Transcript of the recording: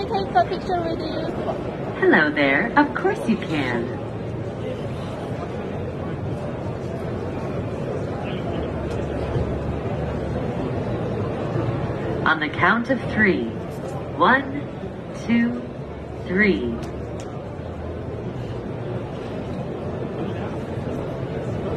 I take a picture with you? Hello there. Of course you can. On the count of three. One, two, three.